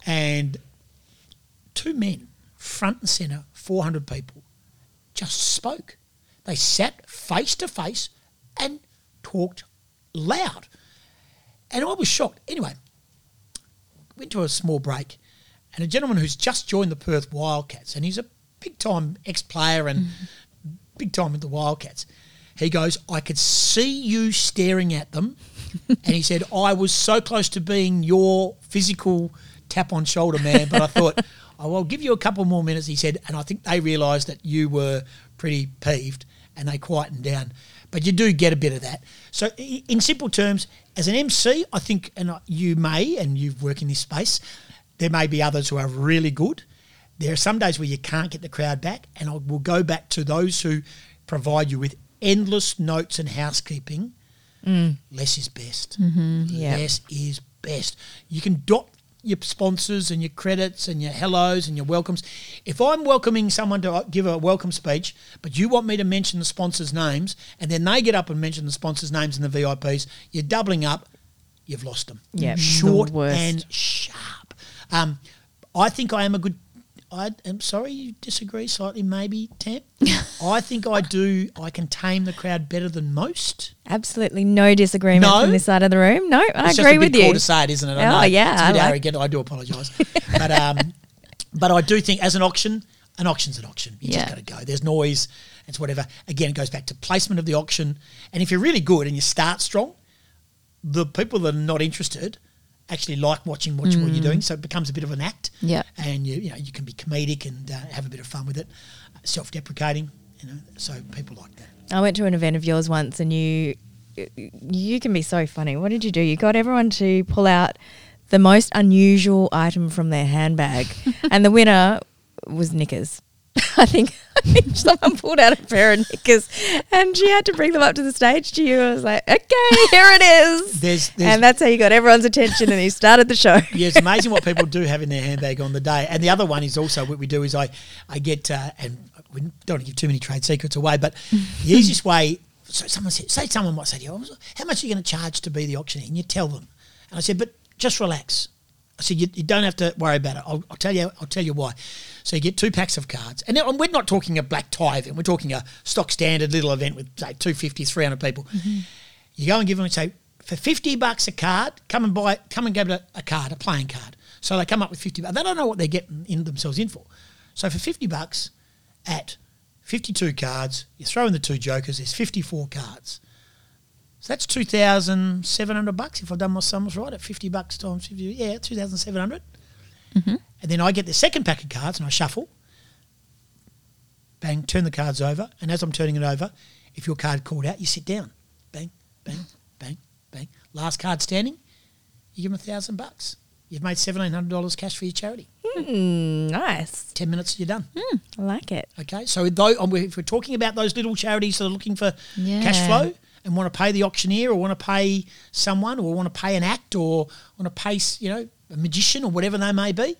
and two men front and centre, four hundred people, just spoke. They sat face to face and talked loud. And I was shocked. Anyway, went to a small break, and a gentleman who's just joined the Perth Wildcats, and he's a big time ex player and mm-hmm. big time with the Wildcats. He goes, I could see you staring at them. and he said, I was so close to being your physical tap on shoulder man, but I thought, oh, I'll give you a couple more minutes. He said, and I think they realised that you were pretty peeved and they quietened down. But you do get a bit of that. So, in simple terms, as an MC, I think, and you may, and you've worked in this space, there may be others who are really good. There are some days where you can't get the crowd back, and I will go back to those who provide you with endless notes and housekeeping. Mm. Less is best. Mm-hmm. Yep. Less is best. You can dot your sponsors and your credits and your hellos and your welcomes. If I'm welcoming someone to give a welcome speech, but you want me to mention the sponsors' names, and then they get up and mention the sponsors' names and the VIPs, you're doubling up. You've lost them. Yep, the short worst. and sharp. Um, I think I am a good. I am sorry you disagree slightly, maybe Tam. I think I do. I can tame the crowd better than most. Absolutely no disagreement No? from this side of the room. No, I It's agree with you. Cool to say it, isn't it? I Oh, know. yeah, it's a I bit like- arrogant. I do apologise, but um, but I do think as an auction, an auction's an auction. You Yeah. just got to go. There's noise. It's whatever. Again, it goes back to placement of the auction. And if you're really good and you start strong, the people that are not interested actually like watching watching what you're doing. So it becomes a bit of an act. Yeah. And you you know you can be comedic and uh, have a bit of fun with it, self-deprecating. You know, so people like that. I went to an event of yours once, and you you can be so funny. What did you do? You got everyone to pull out the most unusual item from their handbag, and the winner was knickers. I think someone pulled out a pair of knickers, and she had to bring them up to the stage to you. I was like, "Okay, here it is," There's- there's- and that's how you got everyone's attention, and you started the show. Yeah, it's amazing what people do have in their handbag on the day. And the other one is also what we do is I, I get uh, and we don't want to give too many trade secrets away, but the easiest way. So someone said, say someone might say to you, "How much are you going to charge to be the auctioneer?" And you tell them, and I said, "But just relax." I said, you, you don't have to worry about it. I'll, I'll tell you. I'll tell you why. So you get two packs of cards, and now- we're not talking a black tie event. We're talking a stock standard little event with say 250, 300 people. Mm-hmm. You go and give them and say, for 50 bucks a card, come and buy, come and get a, a card, a playing card. So they come up with 50 bucks. They don't know what they're getting in themselves in for. So for 50 bucks at 52 cards, you throw in the two jokers, there's 54 cards. So that's 2,700 bucks if I've done my sums right at 50 bucks times 50. Yeah, 2,700. Mm-hmm. And then I get the second pack of cards and I shuffle. Bang, turn the cards over. And as I'm turning it over, if your card called out, you sit down. Bang, bang, bang, bang. Last card standing, you give them a thousand bucks. You've made $1,700 cash for your charity. Mm, nice. 10 minutes, you're done. I like it. Okay, so though if we're talking about those little charities that are looking for cash flow and want to pay the auctioneer or want to pay someone or want to pay an act or want to pay you know a magician or whatever they may be,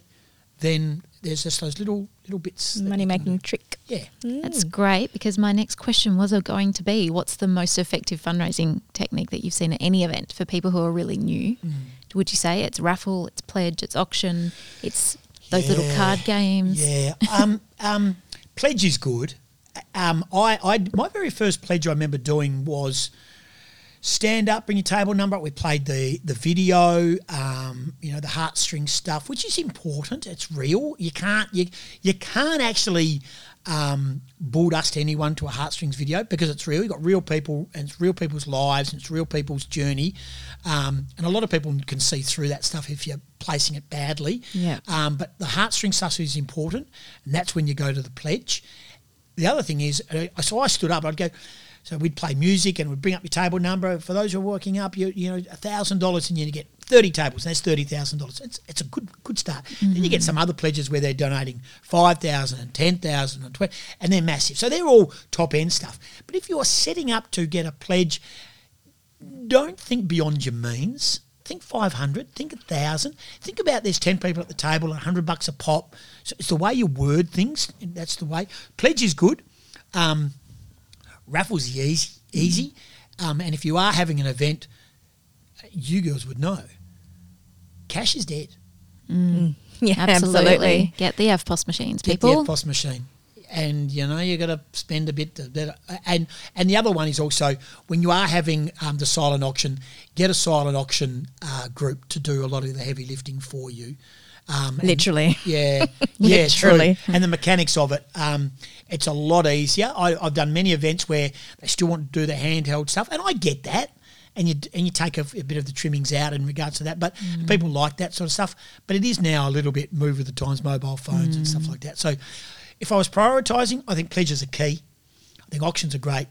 then there's just those little little bits. Money making trick. Yeah, That's great because my next question was going to be what's the most effective fundraising technique that you've seen at any event for people who are really new? Mm. Would you say it's raffle, it's pledge, it's auction, it's those little card games? Yeah. Um, um, pledge is good. Um, I, I my very first pledge I remember doing was stand up, bring your table number. up. We played the the video, um, you know, the heartstring stuff, which is important. It's real. You can't you you can't actually um, bull dust anyone to a heartstrings video because it's real. You've got real people and it's real people's lives and it's real people's journey. Um, and a lot of people can see through that stuff if you're placing it badly. Yeah. Um, but the heartstring stuff is important, and that's when you go to the pledge. The other thing is, uh, so I stood up. I'd go. So we'd play music and we'd bring up your table number. For those who are working up, you you know, thousand dollars and you get thirty tables. And that's thirty thousand dollars. It's it's a good good start. Then you get some other pledges where they're donating five thousand and ten thousand and twenty, and they're massive. So they're all top end stuff. But if you're setting up to get a pledge, don't think beyond your means. Think 500, think 1,000. Think about there's 10 people at the table, 100 bucks a pop. So it's the way you word things. That's the way. Pledge is good. Um, raffles is easy. easy. Um, and if you are having an event, you girls would know. Cash is dead. Yeah, Absolutely. absolutely. Get the EFTPOS machines, Get people. the EFTPOS machine. And you know you got to spend a bit. To, and and the other one is also when you are having um, the silent auction, get a silent auction uh, group to do a lot of the heavy lifting for you. Um, Literally. yeah, yeah, Literally. true. And the mechanics of it, um, it's a lot easier. I, I've done many events where they still want to do the handheld stuff, and I get that. And you and you take a, a bit of the trimmings out in regards to that, but people like that sort of stuff. But it is now a little bit move with the times, mobile phones and stuff like that. So, if I was prioritising, I think pledges are key. I think auctions are great.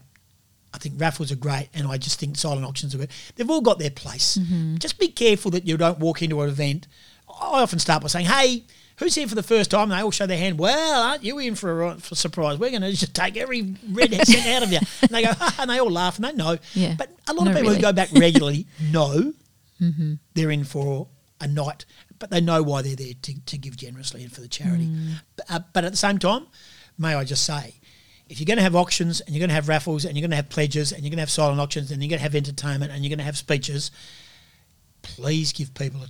I think raffles are great, and I just think silent auctions are good. They've all got their place. Just be careful that you don't walk into an event. I often start by saying, "Hey, who's here for the first time?" They all show their hand. Well, aren't you in for a, for a surprise? We're going to just take every red cent out of you. And they go, and they all laugh, and they know. Yeah. But a lot of people really. who go back regularly know they're in for a night, but they know why they're there to, to give generously and for the charity. But, uh, but at the same time, may I just say, if you're going to have auctions and you're going to have raffles and you're going to have pledges and you're going to have silent auctions and you're going to have entertainment and you're going to have speeches, please give people a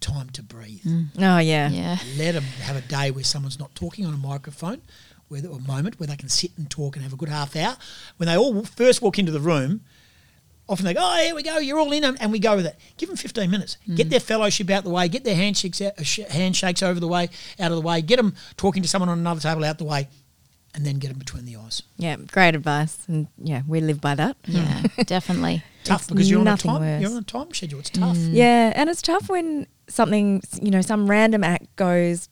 time to breathe. Oh, yeah. yeah. Let them have a day where someone's not talking on a microphone, where a moment where they can sit and talk and have a good half hour. When they all first walk into the room, often they go, "Oh, here we go, you're all in," and and we go with it. Give them 15 minutes. Get their fellowship out the way. Get their handshakes out, uh, handshakes over the way, out of the way. Get them talking to someone on another table out the way, and then get them between the eyes. Yeah, great advice. And yeah, we live by that. Yeah, definitely. Tough It's because you're on a time. worse. You're on a time schedule. It's tough. Mm. Yeah, and it's tough when something, you know, some random act goes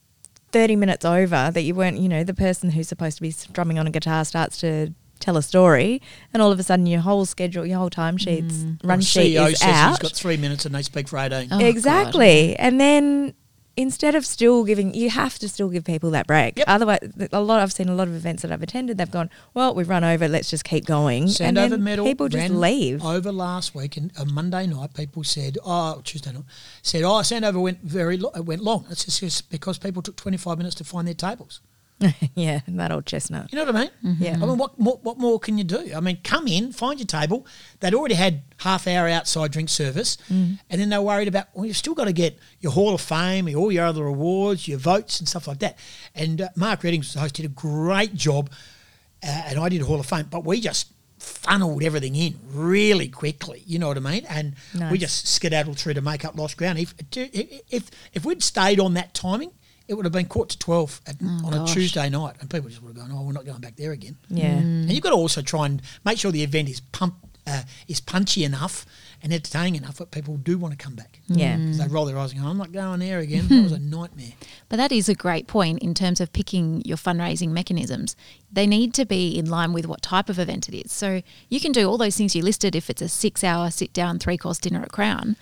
30 minutes over that you weren't, you know, the person who's supposed to be strumming on a guitar starts to tell a story, and all of a sudden your whole schedule, your whole timesheets, Or mm. run a sheet CEO is says out. he's got three minutes and they speak for 18. Oh, God. exactly. And then instead of still giving, you have to still give people that break. Yep. Otherwise, a lot I've seen a lot of events that I've attended. They've gone, well, we've run over. Let's just keep going. and Sandover then Medal people just leave. over last week and a Monday night. People said, "Oh, Tuesday night," said, "Oh, Sandover went very lo- it went long." It's just, just because people took twenty five minutes to find their tables. yeah, that old chestnut. You know what I mean? Yeah. I mean, what more, what more can you do? I mean, come in, find your table. They'd already had half hour outside drink service, Mm. and then they're worried about. Well, you've still got to get your Hall of Fame, all your other awards, your votes, and stuff like that. And uh, Mark Readings the host, did a great job, uh, and I did Hall of Fame, but we just funneled everything in really quickly. You know what I mean? And we just skedaddled through to make up lost ground. If if if we'd stayed on that timing, it would have been quarter to 12 at, on Oh, gosh. a Tuesday night, and people just would have gone, oh, we're not going back there again. Yeah. And you've got to also try and make sure the event is pump, uh, is punchy enough and entertaining enough that people do want to come back. Yeah. Because they roll their eyes and go, I'm not going there again. That was a nightmare. But that is a great point in terms of picking your fundraising mechanisms. They need to be in line with what type of event it is. So you can do all those things you listed if it's a six hour sit down, three course dinner at Crown.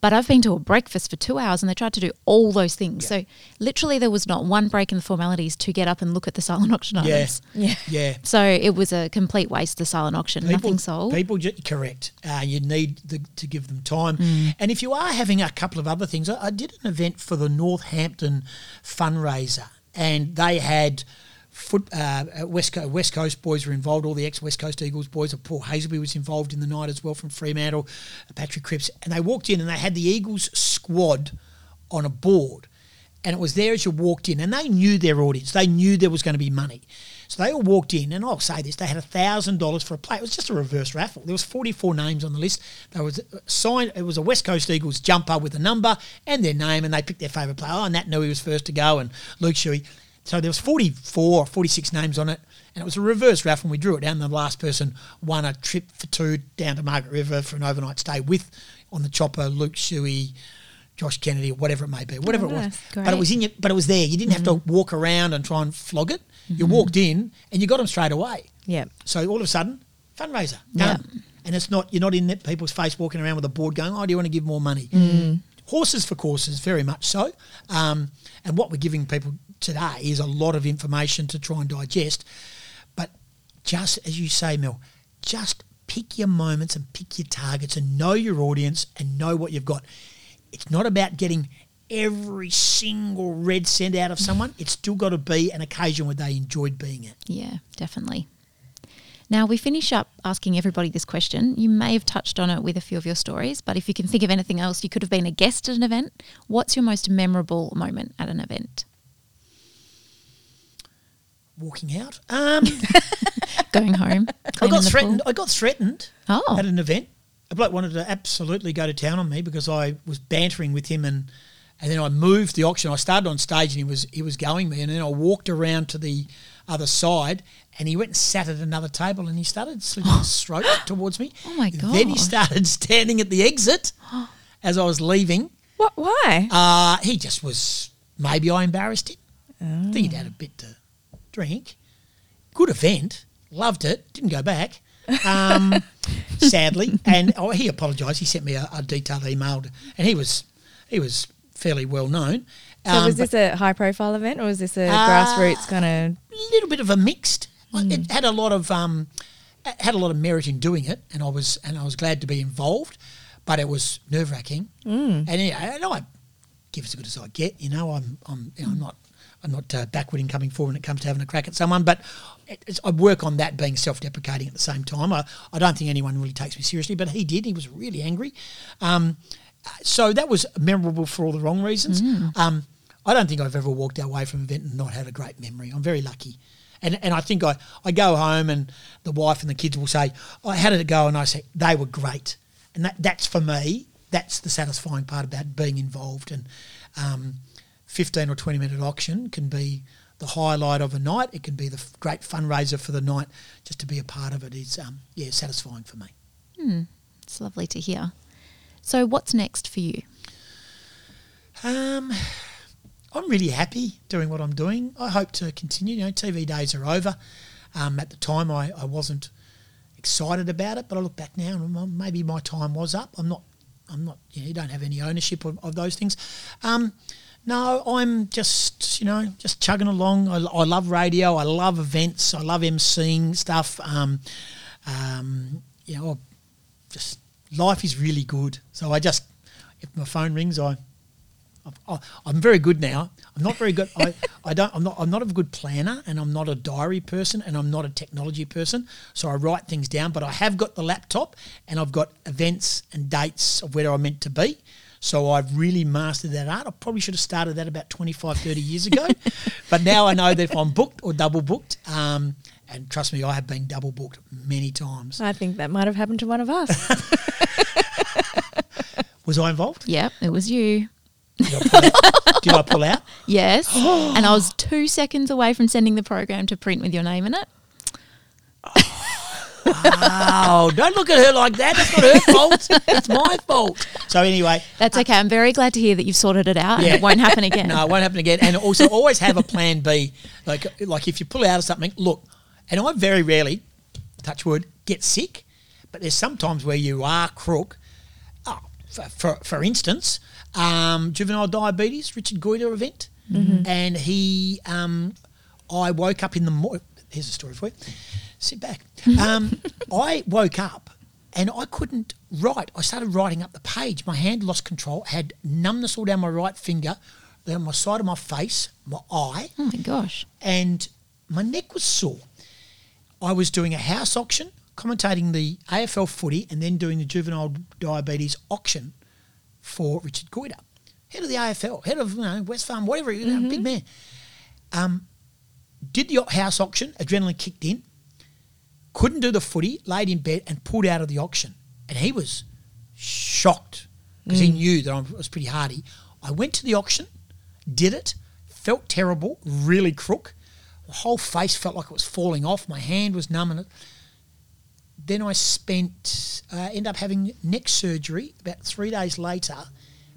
But I've been to a breakfast for two hours and they tried to do all those things. So literally, there was not one break in the formalities to get up and look at the silent auction Yeah. items. Yeah. Yeah. So it was a complete waste, the silent auction. Nothing sold. People, ju- correct. Uh, you need the, to give them time. Mm. And if you are having a couple of other things, I, I did an event for the Northampton fundraiser, and they had foot, uh, uh, West, Coast, West Coast boys were involved. All the ex West Coast Eagles boys. Uh, Paul Hasleby was involved in the night as well from Fremantle. uh, Patrick Cripps, and they walked in and they had the Eagles squad on a board and it was there as you walked in, and they knew their audience. They knew there was going to be money, so they all walked in. And I'll say this: they had thousand dollars for a play. It was just a reverse raffle. There was forty-four names on the list. There was a sign. It was a West Coast Eagles jumper with a number and their name, and they picked their favourite player. Oh, and Nat knew he was first to go, and Luke Shuey. So there was 44 or 46 names on it, and it was a reverse raffle. And we drew it down. The last person won a trip for two down to Margaret River for an overnight stay with on the chopper Luke Shuey. Josh Kennedy, or whatever it may be, whatever it was. Oh, nice. But it was in your, but it was there. You didn't have to mm-hmm. walk around and try and flog it. You mm-hmm. walked in and you got them straight away. Yeah. So all of a sudden, fundraiser done. And it's not you're not in that people's face walking around with a board going, "Oh, do you want to give more money?" Mm. Horses for courses, very much so. Um, and what we're giving people today is a lot of information to try and digest. But just as you say, Mel, just pick your moments and pick your targets and know your audience and know what you've got. It's not about getting every single red cent out of someone. It's still got to be an occasion where they enjoyed being at. Yeah, definitely. Now, we finish up asking everybody this question. You may have touched on it with a few of your stories, but if you can think of anything else, you could have been a guest at an event. What's your most memorable moment at an event? Walking out. Um, Going home. I got threatened. pool? I got threatened Oh. at an event. A bloke wanted to absolutely go to town on me because I was bantering with him, and and then I moved the auction. I started on stage, and he was he was going me, and then I walked around to the other side, and he went and sat at another table, and he started slitting his throat towards me. Oh my god! Then he started standing at the exit as I was leaving. What? Why? Uh, he just was. Maybe I embarrassed him. I think he'd had a bit to drink. Good event. Loved it. Didn't go back. Um, sadly, and oh, he apologised. He sent me a, a detailed email, and he was he was fairly well known. so Um, was but this a high profile event or was this a Uh, grassroots kind of? a little bit of a mixed. It had a lot of um, had a lot of merit in doing it, and I was and I was glad to be involved, but it was nerve wracking. Mm. And, and I give as good as I get. You know, I'm I'm you know, I'm not I'm not uh, backward in coming forward when it comes to having a crack at someone, but it's, I work on that being self deprecating at the same time. I, I don't think anyone really takes me seriously, but he did. He was really angry. Um, so that was memorable for all the wrong reasons. Um, I don't think I've ever walked away from an event and not had a great memory. I'm very lucky. And, and I think I, I go home and the wife and the kids will say, oh, how did it go? And I say, they were great. And that, that's for me, that's the satisfying part about being involved. And um, 15 or 20 minute auction can be the highlight of a night. It can be the great fundraiser for the night. Just to be a part of it is, um, yeah, satisfying for me. It's lovely to hear. So, what's next for you? Um, I'm really happy doing what I'm doing. I hope to continue. You know, TV days are over. Um, at the time, I, I wasn't excited about it, but I look back now and well, maybe my time was up. I'm not. I'm not. You know, you don't have any ownership of, of those things. Um, no, I'm just you know just chugging along. I, I love radio. I love events. I love emceeing stuff. Um, um, you know, just life is really good. So I just if my phone rings, I I- I'm very good now. I'm not very good. I, I don't. I'm not. I'm not a good planner, and I'm not a diary person, and I'm not a technology person. So I write things down. But I have got the laptop, and I've got events and dates of where I'm meant to be. So I've really mastered that art. I probably should have started that about 25, 30 years ago. but now I know that if I'm booked or double booked, um, and trust me, I have been double booked many times. I think that might have happened to one of us. Was I involved? Yep, it was you. Did I pull out? Did I pull out? Yes. and I was two seconds away from sending the program to print with your name in it. Oh, don't look at her like that. That's not her fault. It's my fault. So anyway, That's okay. I'm very glad to hear that you've sorted it out Yeah. and it won't happen again. no, it won't happen again. And also, always have a plan B. Like, like if you pull out of something, look. And I very rarely, touch wood, get sick. But there's sometimes where you are crook. Oh, for, for, for instance, um, juvenile diabetes, Richard Goyder event, and he, um, I woke up in the morning. Here's a story for you. Sit back. Um, I woke up and I couldn't write. I started writing up the page. My hand lost control. Had numbness all down my right finger, down my side of my face, my eye, Oh my gosh. and my neck was sore. I was doing a house auction, commentating the AFL footy, and then doing the juvenile diabetes auction for Richard Goyder, head of the AFL, head of you know, West Farm, whatever, you know, big man. Um, did the house auction, adrenaline kicked in, couldn't do the footy, laid in bed, and pulled out of the auction. And he was shocked because he knew that I was pretty hardy. I went to the auction, did it, felt terrible, really crook. The whole face felt like it was falling off. My hand was numb. And it. Then I spent, uh, ended up having neck surgery about three days later,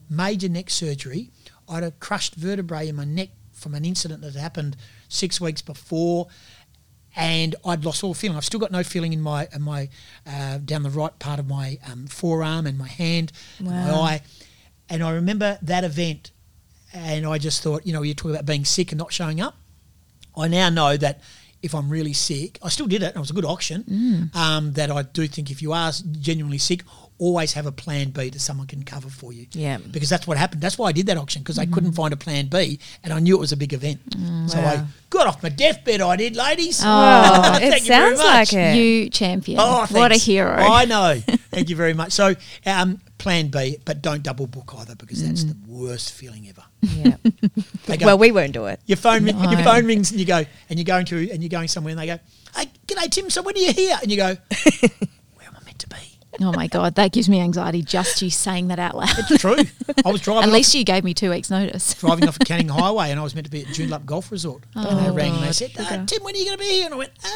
major neck surgery. I had a crushed vertebrae in my neck from an incident that happened six weeks before and I'd lost all feeling. I've still got no feeling in my in my uh, down the right part of my um, forearm and my hand, and my eye. And I remember that event, and I just thought, you know, you talk about being sick and not showing up. I now know that if I'm really sick, I still did it. and It was a good auction. Um, that I do think if you are genuinely sick, always have a plan B that someone can cover for you. Yeah. Because that's what happened. That's why I did that auction because I mm-hmm. couldn't find a plan B, and I knew it was a big event. Mm, so I got off my deathbed. I did, ladies. Oh, Thank it you very sounds like much. it. You champion. Oh, what a hero. I know. Thank you very much. So, um, plan B, but don't double book either because that's mm-hmm. the worst feeling ever. yeah. Go, well, we won't do it. your phone, ring- your phone rings and you go, and you're going to, and you're going somewhere, and they go, "Hey, g'day, Tim. So when are you here?" And you go, "Where am I meant to be?" Oh my god, that gives me anxiety just you saying that out loud. It's true. I was driving. At off, least you gave me two weeks' notice. driving off a Canning Highway, and I was meant to be at Joondalup Golf Resort. and they Oh, rang and they said, uh, "Tim, when are you going to be here?" And I went, uh,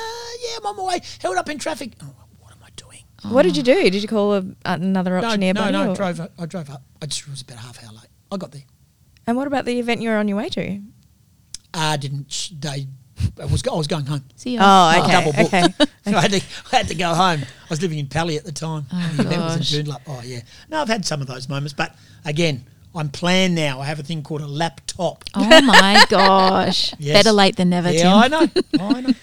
"Yeah, I'm on my way. Held up in traffic." Oh, what am I doing? What did you do? Did you call a, another No, auctioneer no, buddy? no. I drove. up- I drove up. I just was about a half hour late. I got there. And what about the event you were on your way to? I didn't. They. I was. I was going home. See ya. Oh, I okay. double booked. okay. So I, had to, I had to go home. I was living in Pally at the time. Oh, the was gosh. in Joondalup. Oh yeah. No, I've had some of those moments, but again, I'm planned now. I have a thing called a laptop. Oh my gosh. Yes. Better late than never, yeah, Tim. I know. I know.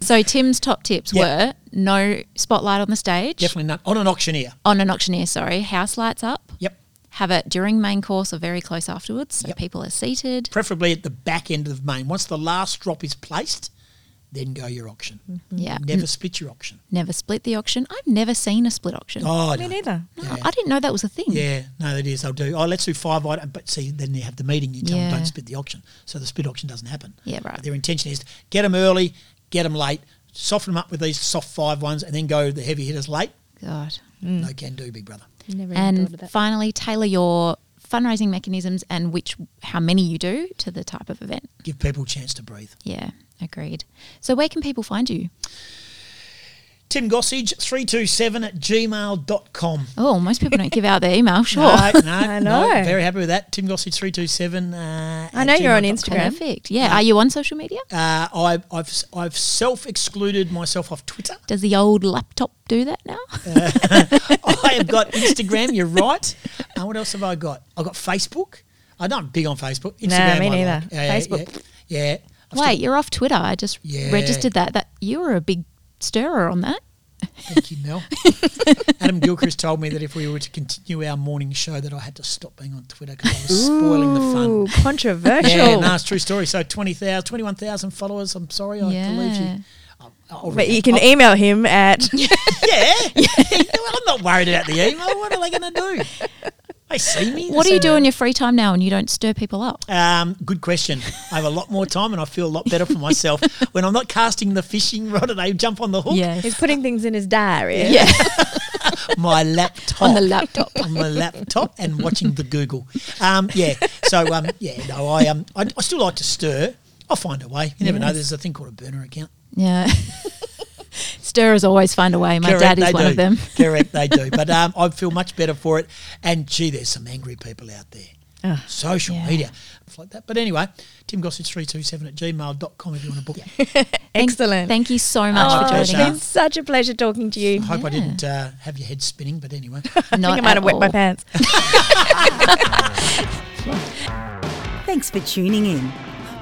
So Tim's top tips Yeah. were no spotlight on the stage. Definitely not on an auctioneer. On an auctioneer, sorry. House lights up. Yep. Have it during main course or very close afterwards so Yep. people are seated. Preferably at the back end of the main. Once the last drop is placed, then go your auction. Mm-hmm. Yeah. Never split your auction. Never split the auction. I've never seen a split auction. Oh, Me no. neither. No, yeah. I didn't know that was a thing. Yeah, no, it is. They'll do. Oh, let's do five items. But see, then you have the meeting. You tell them don't split the auction, so the split auction doesn't happen. Yeah, right. But their intention is get them early, get them late, soften them up with these soft five ones, and then go the heavy hitters late. God. No mm. can do, big brother. Never even And that. finally, tailor your fundraising mechanisms and which how many you do to the type of event. Give people a chance to breathe. Yeah, agreed. So where can people find you? Tim Gossage, 327 at gmail.com. Oh, most people don't give out their email. Sure. No, no, I no, know. very happy with that. Tim Gossage, 327. Uh, I at know you're on Instagram. Perfect. Yeah. Are you on social media? Uh, I, I've I've self excluded myself off Twitter. Does the old laptop do that now? I have got Instagram. You're right. Uh, what else have I got? I've got Facebook. I'm not big on Facebook. Instagram, me neither. like. Yeah, Facebook. Yeah. yeah. I've Wait, you're off Twitter. I just Yeah. registered that. That you were a big stirrer on that. Thank you, Mel. Adam Gilchrist told me that if we were to continue our morning show, that I had to stop being on Twitter because I was spoiling the fun. Controversial. Yeah, no, it's true story. So 20,000, 21,000 followers. I'm sorry, I Yeah. believe you. I'll, I'll But you can that. email him at yeah. well, I'm not worried about the email. What are they going to do? They see me. What they do you see do in your free time now and you don't stir people up? Um, good question. I have a lot more time and I feel a lot better for myself when I'm not casting the fishing rod and they jump on the hook. Yeah. He's putting things in his diary. Yeah. my laptop. On the laptop. on my laptop and watching the Google. Um, yeah. So um, yeah, no, I um, I, I still like to stir. I'll find a way. You never know. There's a thing called a burner account. Yeah. Stirrers always find a way. My Correct, dad is one do. of them. Correct, they do. But um, I feel much better for it. And gee, there's some angry people out there. Oh, Social yeah. media, stuff like that. But anyway, timgossage327 at gmail.com if you want to book. Thank- Excellent. Thank you so much Oh, for it's joining been us. such a pleasure talking to you. I hope I didn't uh, have your head spinning, but anyway. I think I might have wet my pants. Thanks for tuning in.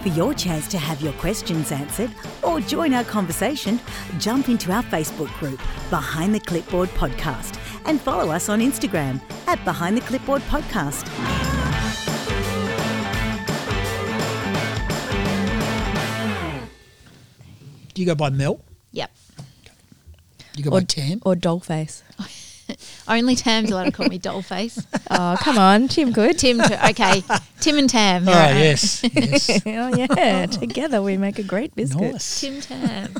For your chance to have your questions answered or join our conversation, jump into our Facebook group, Behind the Clipboard Podcast, and follow us on Instagram at Behind the Clipboard Podcast. Do you go by Mel? Yep. Do you go Or, by Tam? or dollface. Only Tam's allowed to call me Dollface. Oh, come on. Tim good. Tim, too. okay. Tim and Tam. Oh, All right. yes. yes. oh, yeah. Together we make a great biscuit. nice. Tim Tam.